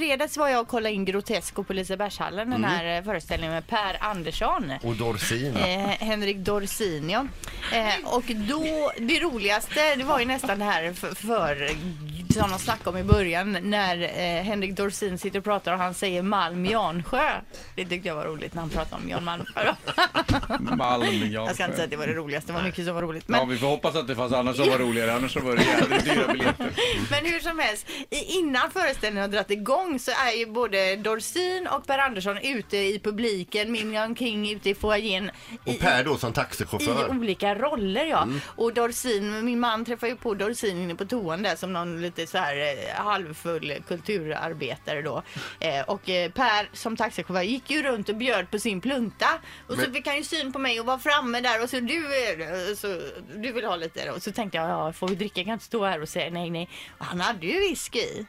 fredags var jag och kollade in Grotesco på Lisebergshallen, den Mm. här eh, föreställningen med Per Andersson. Och Dorsin. Eh, Henrik Dorsin, ja. Eh, och då, det roligaste, det var ju nästan det här för, för som de snackade om i början, när eh, Henrik Dorsin sitter och pratar och han säger Malm Jansjö. Det tyckte jag var roligt när han pratade om Jan Malmsjö. Malm, ja. Jag ska inte säga att det var det roligaste, det var mycket som var roligt. Ja, Men, vi får hoppas att det fanns annat som var roligare, annars så var det jävligt dyra biljetter. men hur som helst, innan föreställningen har dragit igång så är ju både Dorsin och Per Andersson ute i publiken, Minion King ute i foajén. i- Och Per då som I taxichaufför. olika roller ja. Mm. Och Dorsin, min man träffade ju på Dorsin inne på toan där som någon lite så här eh, halvfull kulturarbetare då. Eh, och eh, Per som taxichaufför gick ju runt och bjöd på sin plunta. Och så Men- fick han ju syn på mig och var framme där och så du, så, du vill ha lite. Och så tänkte jag, ja får vi dricka? Jag kan inte stå här och säga nej nej. Och han hade ju whisky.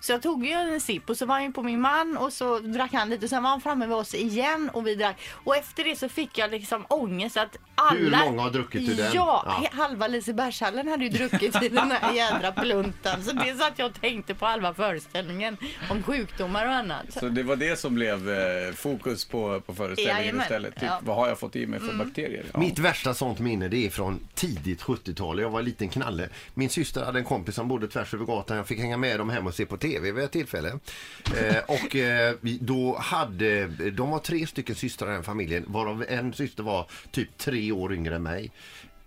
Så jag tog ju en sipp och så var han på min man och så drack han lite. Sen var han framme vid oss igen och vi drack. Och efter det så fick jag liksom ångest att alla... Hur många har druckit ur den? Ja, Ja. halva Lisebergshallen hade ju druckit i den här jädra pluntan. Så det satt jag och tänkte på halva föreställningen om sjukdomar och annat. Så det var det som blev eh, fokus på, på föreställningen Jajamän. istället. Typ, Ja. vad har jag fått i mig för bakterier? Ja. Mitt värsta sånt minne det är från tidigt 70-tal. Jag var en liten knalle. Min syster hade en kompis som bodde tvärs över gatan. Jag fick hänga med dem hem och se på TV vid ett tillfälle. Eh, och eh, då hade, de var tre stycken systrar i den familjen varav en syster var typ tre år yngre än mig.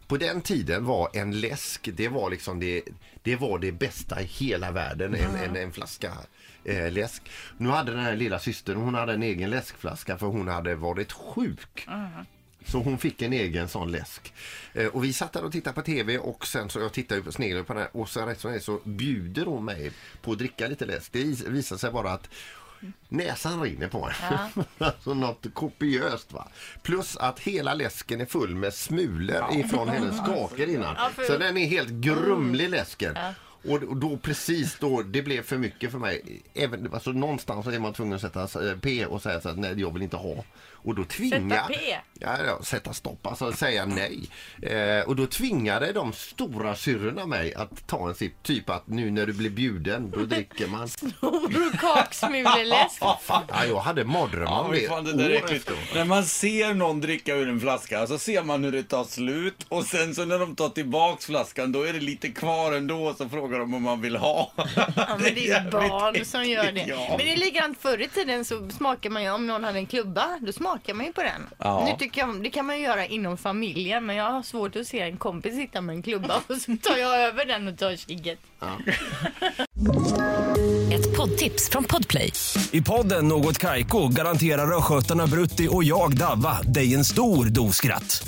På den tiden var en läsk, det var liksom det, det var det bästa i hela världen, en, en, en flaska eh, läsk. Nu hade den här lilla systern, hon hade en egen läskflaska för hon hade varit sjuk. Så hon fick en egen sån läsk. Eh, och vi satt där och tittade på TV och sen så jag tittade på sneglade på den här och så rätt som det så bjuder hon mig på att dricka lite läsk. Det is- visar sig bara att näsan rinner på mig. alltså något kopiöst va. Plus att hela läsken är full med smulor ifrån hennes kakor innan. Ja, för- Så den är helt grumlig läsken. Och och då precis då, det blev för mycket för mig. Även, alltså någonstans så är man tvungen att sätta eh, P och säga så att nej, jag vill inte ha. Och då tvinga... Sätta P? Ja, ja, sätta stopp, alltså säga nej. Eh, och då tvingade de stora syrrorna mig att ta en sipp. Typ att nu när du blir bjuden, då dricker man. Kaksmuleläsk. Ja, jag hade mardrömmar Ja, om men det det. När man ser någon dricka ur en flaska, så ser man hur det tar slut och sen så när de tar tillbaks flaskan, då är det lite kvar ändå, så frågar de om man vill ha. Ja, men det är ju barn som gör det. Ja. Men det är likadant förr i tiden så smakar man ju, om någon hade en klubba, då smakar man ju på den. Ja. Nu tycker jag, det kan man ju göra inom familjen, men jag har svårt att se en kompis sitta med en klubba och så tar jag över den och tar kigget. Ett poddtips från Podplay. I podden Något Kaiko garanterar östgötarna Brutti och jag, Davva, dig en stor dos skratt.